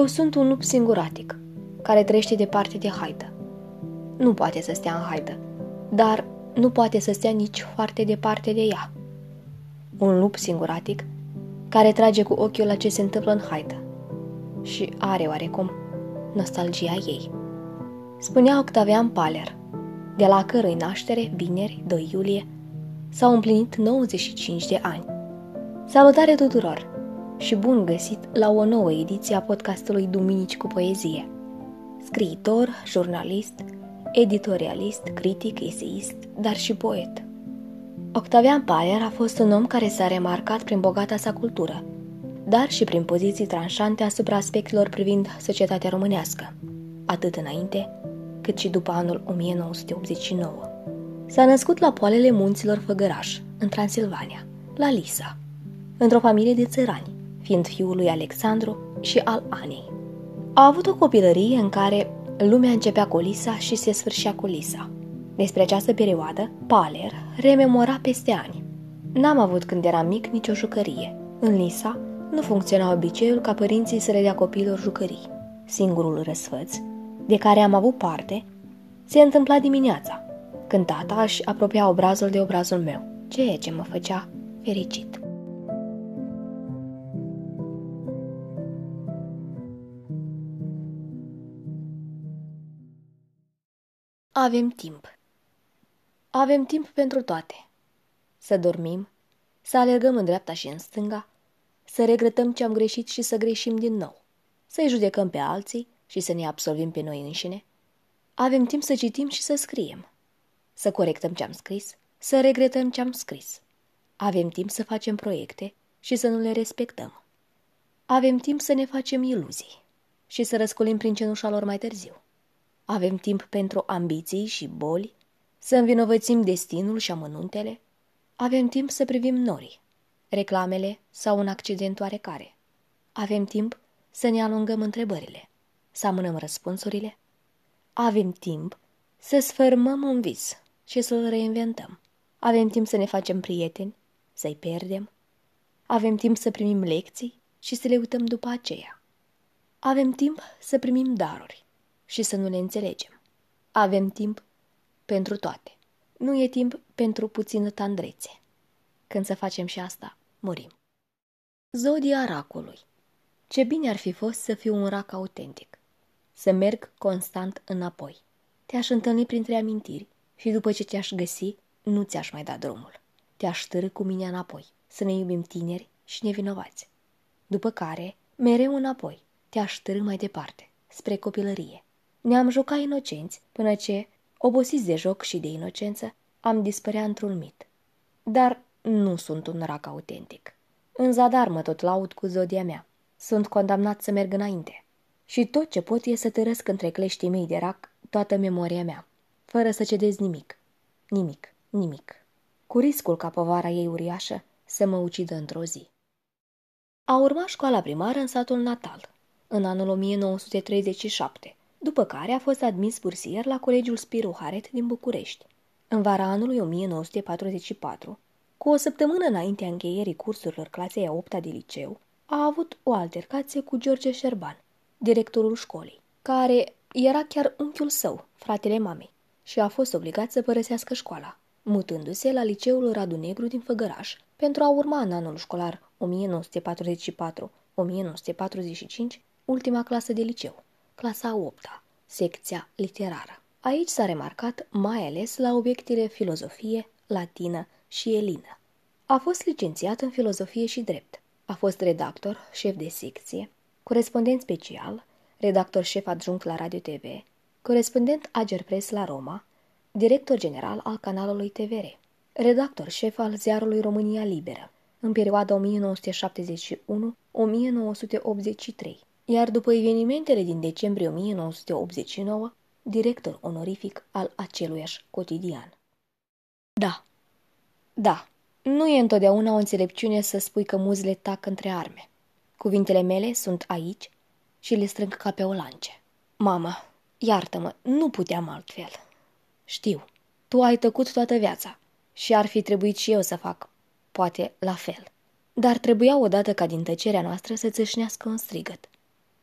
Eu sunt un lup singuratic, care trăiește departe de haidă. Nu poate să stea în haidă, dar nu poate să stea nici foarte departe de ea. Un lup singuratic care trage cu ochiul la ce se întâmplă în haidă și are oarecum nostalgia ei. Spunea Octavian Paler, de la cărui naștere, vineri, 2 iulie, s-au împlinit 95 de ani. Salutare tuturor și bun găsit la o nouă ediție a podcastului Duminici cu Poezie. Scriitor, jurnalist, editorialist, critic, eseist, dar și poet. Octavian Paler a fost un om care s-a remarcat prin bogata sa cultură, dar și prin poziții tranșante asupra aspectelor privind societatea românească, atât înainte cât și după anul 1989. S-a născut la poalele munților Făgăraș, în Transilvania, la Lisa, într-o familie de țărani, fiind fiul lui Alexandru și al Anei. A avut o copilărie în care lumea începea cu Lisa și se sfârșea cu Lisa. Despre această perioadă, Paler rememora peste ani. N-am avut când eram mic nicio jucărie. În Lisa nu funcționa obiceiul ca părinții să le dea copiilor jucării. Singurul răsfăț de care am avut parte se întâmpla dimineața, când tata își apropia obrazul de obrazul meu, ceea ce mă făcea fericit. Avem timp. Avem timp pentru toate. Să dormim, să alergăm în dreapta și în stânga, să regretăm ce am greșit și să greșim din nou, să-i judecăm pe alții și să ne absolvim pe noi înșine. Avem timp să citim și să scriem, să corectăm ce am scris, să regretăm ce am scris. Avem timp să facem proiecte și să nu le respectăm. Avem timp să ne facem iluzii și să răscolim prin cenușa lor mai târziu. Avem timp pentru ambiții și boli, să învinovățim destinul și amănuntele. Avem timp să privim norii, reclamele sau un accident oarecare. Avem timp să ne alungăm întrebările, să amânăm răspunsurile. Avem timp să sfărmăm un vis și să-l reinventăm. Avem timp să ne facem prieteni, să-i pierdem. Avem timp să primim lecții și să le uităm după aceea. Avem timp să primim daruri și să nu le înțelegem. Avem timp pentru toate. Nu e timp pentru puțină tandrețe. Când să facem și asta, murim. Zodia racului. Ce bine ar fi fost să fiu un rac autentic. Să merg constant înapoi. Te-aș întâlni printre amintiri și după ce te-aș găsi, nu ți-aș mai da drumul. Te-aș târâ cu mine înapoi, să ne iubim tineri și nevinovați. După care, mereu înapoi, te-aș târâ mai departe, spre copilărie. Ne-am jucat inocenți până ce, obosiți de joc și de inocență, am dispărea într-un mit. Dar nu sunt un rac autentic. În zadar mă tot laud cu zodia mea. Sunt condamnat să merg înainte. Și tot ce pot e să tărăsc între cleștii mei de rac toată memoria mea, fără să cedez nimic. Nimic, nimic. Cu riscul ca povara ei uriașă să mă ucidă într-o zi. A urmat școala primară în satul natal, în anul 1937, după care a fost admis bursier la Colegiul Spiru Haret din București. În vara anului 1944, cu o săptămână înaintea încheierii cursurilor clasei a 8 de liceu, a avut o altercație cu George Șerban, directorul școlii, care era chiar unchiul său, fratele mamei, și a fost obligat să părăsească școala, mutându-se la liceul Radu Negru din Făgăraș, pentru a urma în anul școlar 1944-1945 ultima clasă de liceu, clasa a 8 -a, secția literară. Aici s-a remarcat mai ales la obiectele filozofie, latină și elină. A fost licențiat în filozofie și drept. A fost redactor, șef de secție, corespondent special, redactor șef adjunct la Radio TV, corespondent Ager Press la Roma, director general al canalului TVR, redactor șef al ziarului România Liberă, în perioada 1971-1983, iar după evenimentele din decembrie 1989, director onorific al aceluiași cotidian. Da, da, nu e întotdeauna o înțelepciune să spui că muzile tac între arme. Cuvintele mele sunt aici și le strâng ca pe o lance. Mamă, iartă-mă, nu puteam altfel. Știu, tu ai tăcut toată viața și ar fi trebuit și eu să fac, poate, la fel. Dar trebuia odată ca din tăcerea noastră să țâșnească un strigăt.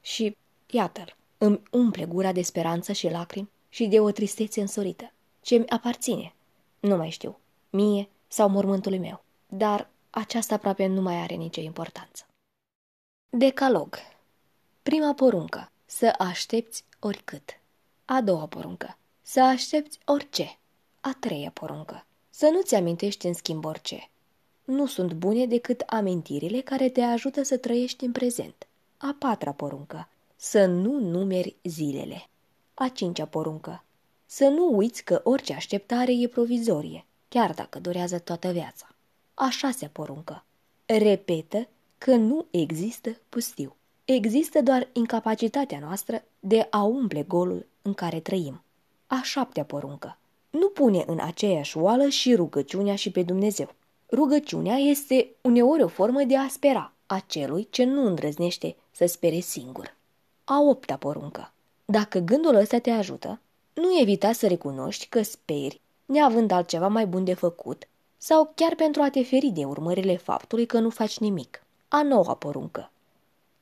Și, iată-l, îmi umple gura de speranță și lacrimi și de o tristețe însorită, ce mi aparține. Nu mai știu, mie sau mormântului meu, dar aceasta aproape nu mai are nicio importanță. Decalog Prima poruncă, să aștepți oricât. A doua poruncă, să aștepți orice. A treia poruncă, să nu-ți amintești în schimb orice. Nu sunt bune decât amintirile care te ajută să trăiești în prezent. A patra poruncă, să nu numeri zilele. A cincea poruncă, să nu uiți că orice așteptare e provizorie, chiar dacă durează toată viața. A șasea poruncă, repetă că nu există pustiu. Există doar incapacitatea noastră de a umple golul în care trăim. A șaptea poruncă. Nu pune în aceeași oală și rugăciunea și pe Dumnezeu. Rugăciunea este uneori o formă de a spera a celui ce nu îndrăznește să spere singur. A opta poruncă. Dacă gândul ăsta te ajută, nu evita să recunoști că speri, neavând altceva mai bun de făcut, sau chiar pentru a te feri de urmările faptului că nu faci nimic. A noua poruncă.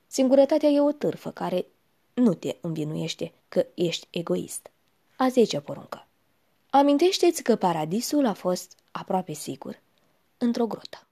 Singurătatea e o târfă care nu te învinuiește că ești egoist. A zecea poruncă. Amintește-ți că paradisul a fost aproape sigur într-o grotă.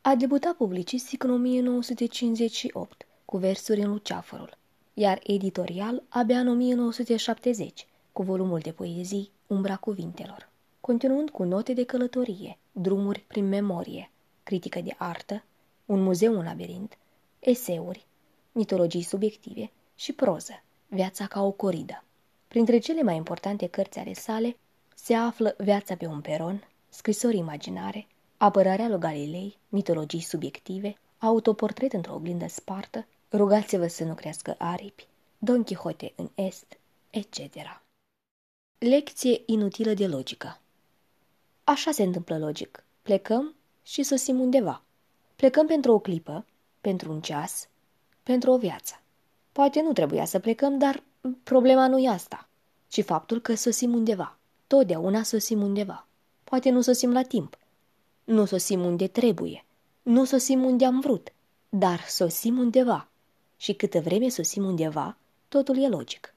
A debutat publicistic în 1958 cu versuri în Luceafărul, iar editorial abia în 1970 cu volumul de poezii Umbra cuvintelor, continuând cu note de călătorie, drumuri prin memorie, critică de artă, un muzeu în labirint, eseuri, mitologii subiective și proză, viața ca o coridă. Printre cele mai importante cărți ale sale se află Viața pe un peron, scrisori imaginare, Apărarea lui Galilei, mitologii subiective, autoportret într-o oglindă spartă, rugați-vă să nu crească aripi, Don Quixote în est, etc. Lecție inutilă de logică Așa se întâmplă logic. Plecăm și sosim undeva. Plecăm pentru o clipă, pentru un ceas, pentru o viață. Poate nu trebuia să plecăm, dar problema nu e asta, ci faptul că sosim undeva. Totdeauna sosim undeva. Poate nu sosim la timp. Nu sosim unde trebuie. Nu sosim unde am vrut. Dar sosim undeva. Și câtă vreme sosim undeva, totul e logic.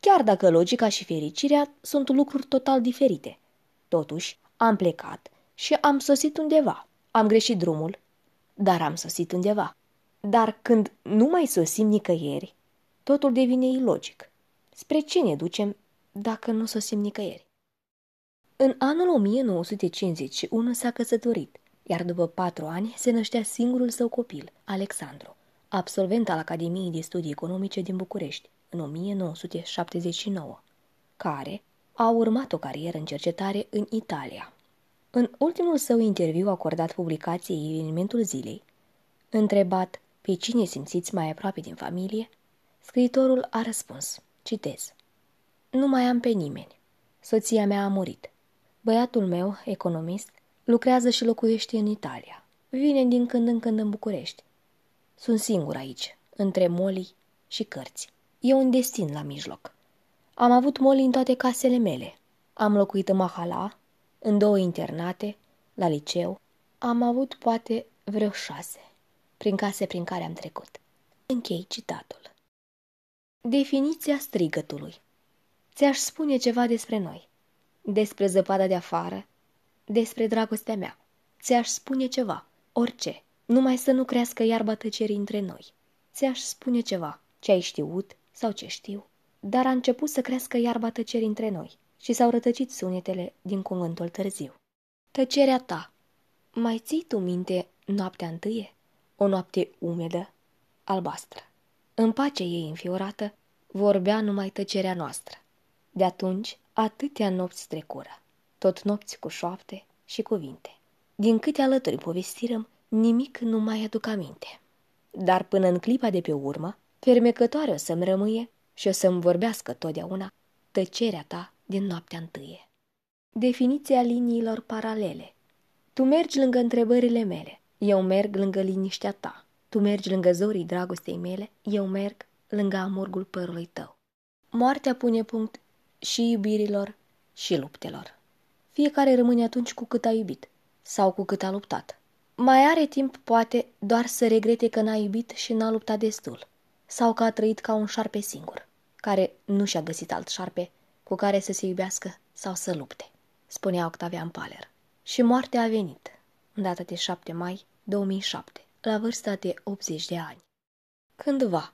Chiar dacă logica și fericirea sunt lucruri total diferite. Totuși, am plecat și am sosit undeva. Am greșit drumul, dar am sosit undeva. Dar când nu mai sosim nicăieri, totul devine ilogic. Spre ce ne ducem dacă nu sosim nicăieri? În anul 1951 s-a căsătorit, iar după patru ani se năștea singurul său copil, Alexandru, absolvent al Academiei de Studii Economice din București, în 1979, care a urmat o carieră în cercetare în Italia. În ultimul său interviu acordat publicației Evenimentul Zilei, întrebat pe cine simțiți mai aproape din familie, scriitorul a răspuns, citez, Nu mai am pe nimeni. Soția mea a murit. Băiatul meu, economist, lucrează și locuiește în Italia. Vine din când în când în București. Sunt singur aici, între molii și cărți. E un destin la mijloc. Am avut moli în toate casele mele. Am locuit în Mahala, în două internate, la liceu. Am avut poate vreo șase, prin case prin care am trecut. Închei citatul. Definiția strigătului. Ți-aș spune ceva despre noi, despre zăpada de afară, despre dragostea mea. Ți-aș spune ceva, orice, numai să nu crească iarba tăcerii între noi. Ți-aș spune ceva, ce ai știut sau ce știu, dar a început să crească iarba tăcerii între noi și s-au rătăcit sunetele din cuvântul târziu. Tăcerea ta. Mai ții tu minte noaptea întâie? O noapte umedă, albastră. În pace ei înfiorată, vorbea numai tăcerea noastră. De atunci, atâtea nopți trecură, tot nopți cu șoapte și cuvinte. Din câte alături povestirăm, nimic nu mai aduc aminte. Dar până în clipa de pe urmă, fermecătoare o să-mi rămâie și o să-mi vorbească totdeauna tăcerea ta din noaptea întâie. Definiția liniilor paralele Tu mergi lângă întrebările mele, eu merg lângă liniștea ta. Tu mergi lângă zorii dragostei mele, eu merg lângă amurgul părului tău. Moartea pune punct și iubirilor și luptelor. Fiecare rămâne atunci cu cât a iubit sau cu cât a luptat. Mai are timp, poate, doar să regrete că n-a iubit și n-a luptat destul. sau că a trăit ca un șarpe singur, care nu și-a găsit alt șarpe cu care să se iubească sau să lupte, spunea Octavian Paler. Și moartea a venit, în data de 7 mai 2007, la vârsta de 80 de ani. Cândva.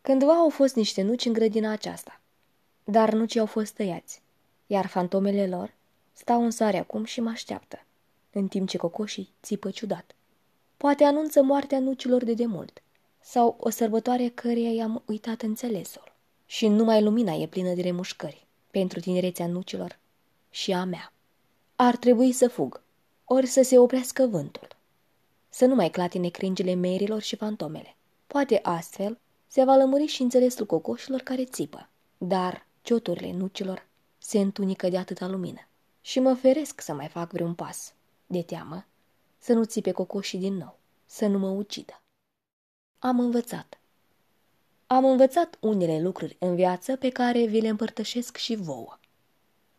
Cândva au fost niște nuci în grădina aceasta, dar nucii au fost tăiați, iar fantomele lor stau în sare acum și mă așteaptă, în timp ce cocoșii țipă ciudat. Poate anunță moartea nucilor de demult, sau o sărbătoare căreia i-am uitat înțelesul. Și numai lumina e plină de remușcări pentru tinerețea nucilor și a mea. Ar trebui să fug, ori să se oprească vântul. Să nu mai clatine cringile merilor și fantomele. Poate astfel se va lămuri și înțelesul cocoșilor care țipă, dar cioturile nucilor se întunică de atâta lumină și mă feresc să mai fac vreun pas, de teamă, să nu țipe cocoșii din nou, să nu mă ucidă. Am învățat. Am învățat unele lucruri în viață pe care vi le împărtășesc și vouă.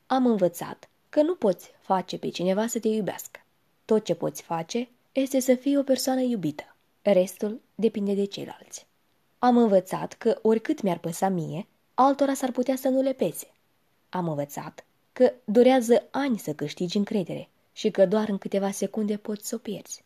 Am învățat că nu poți face pe cineva să te iubească. Tot ce poți face este să fii o persoană iubită. Restul depinde de ceilalți. Am învățat că oricât mi-ar păsa mie, altora s-ar putea să nu le pese. Am învățat că durează ani să câștigi încredere și că doar în câteva secunde poți să o pierzi.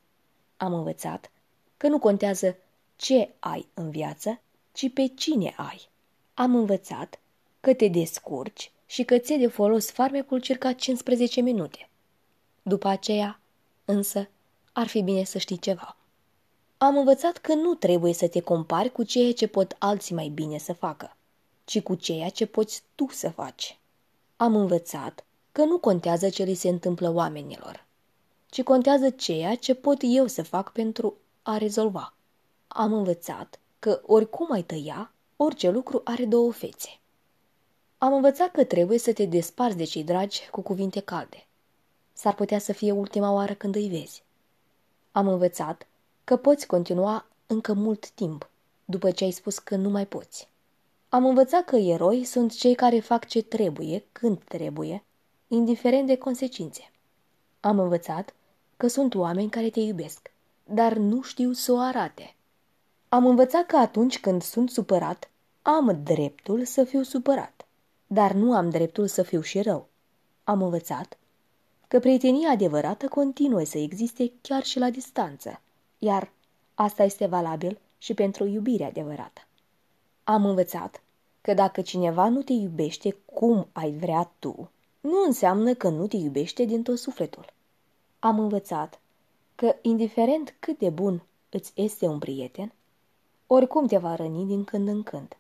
Am învățat că nu contează ce ai în viață, ci pe cine ai. Am învățat că te descurci și că ți de folos farmecul circa 15 minute. După aceea, însă, ar fi bine să știi ceva. Am învățat că nu trebuie să te compari cu ceea ce pot alții mai bine să facă, ci cu ceea ce poți tu să faci. Am învățat că nu contează ce li se întâmplă oamenilor, ci contează ceea ce pot eu să fac pentru a rezolva. Am învățat că oricum ai tăia, orice lucru are două fețe. Am învățat că trebuie să te desparți de cei dragi cu cuvinte calde. S-ar putea să fie ultima oară când îi vezi. Am învățat că poți continua încă mult timp, după ce ai spus că nu mai poți. Am învățat că eroi sunt cei care fac ce trebuie, când trebuie, indiferent de consecințe. Am învățat că sunt oameni care te iubesc, dar nu știu să o arate. Am învățat că atunci când sunt supărat, am dreptul să fiu supărat, dar nu am dreptul să fiu și rău. Am învățat că prietenia adevărată continuă să existe chiar și la distanță, iar asta este valabil și pentru iubirea adevărată. Am învățat că dacă cineva nu te iubește cum ai vrea tu, nu înseamnă că nu te iubește din tot sufletul. Am învățat că, indiferent cât de bun îți este un prieten, oricum te va răni din când în când,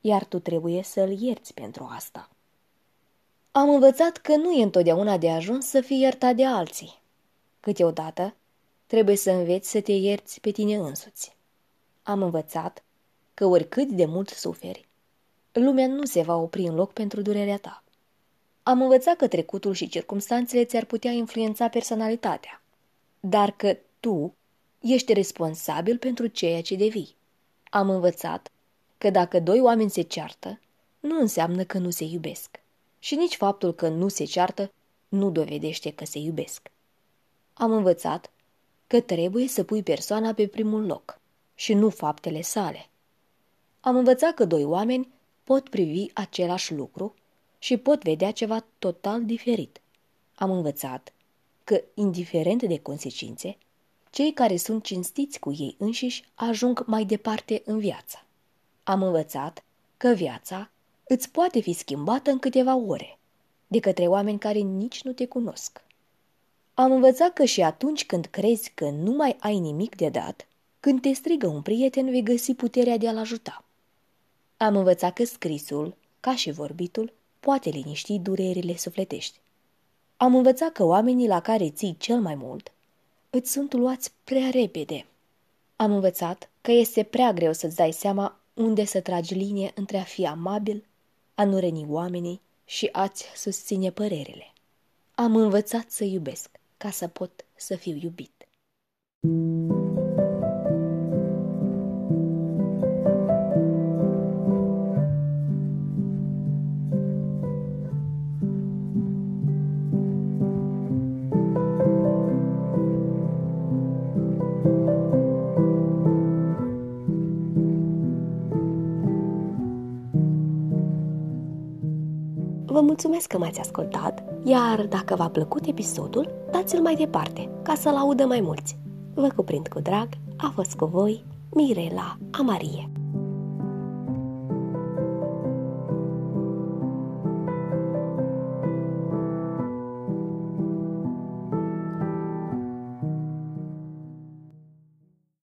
iar tu trebuie să-l ierți pentru asta. Am învățat că nu e întotdeauna de ajuns să fii iertat de alții. Câteodată trebuie să înveți să te ierți pe tine însuți. Am învățat că oricât de mult suferi, lumea nu se va opri în loc pentru durerea ta. Am învățat că trecutul și circumstanțele ți-ar putea influența personalitatea, dar că tu ești responsabil pentru ceea ce devii. Am învățat că dacă doi oameni se ceartă, nu înseamnă că nu se iubesc. Și nici faptul că nu se ceartă nu dovedește că se iubesc. Am învățat că trebuie să pui persoana pe primul loc și nu faptele sale. Am învățat că doi oameni pot privi același lucru și pot vedea ceva total diferit. Am învățat că, indiferent de consecințe, cei care sunt cinstiți cu ei înșiși ajung mai departe în viață. Am învățat că viața îți poate fi schimbată în câteva ore, de către oameni care nici nu te cunosc. Am învățat că și atunci când crezi că nu mai ai nimic de dat, când te strigă un prieten, vei găsi puterea de a-l ajuta. Am învățat că scrisul, ca și vorbitul, poate liniști durerile sufletești. Am învățat că oamenii la care ții cel mai mult îți sunt luați prea repede. Am învățat că este prea greu să-ți dai seama unde să tragi linie între a fi amabil, a nu răni oamenii și a-ți susține părerile. Am învățat să iubesc ca să pot să fiu iubit. thank you Vă mulțumesc că m-ați ascultat, iar dacă v-a plăcut episodul, dați-l mai departe, ca să-l audă mai mulți. Vă cuprind cu drag, a fost cu voi Mirela Amarie.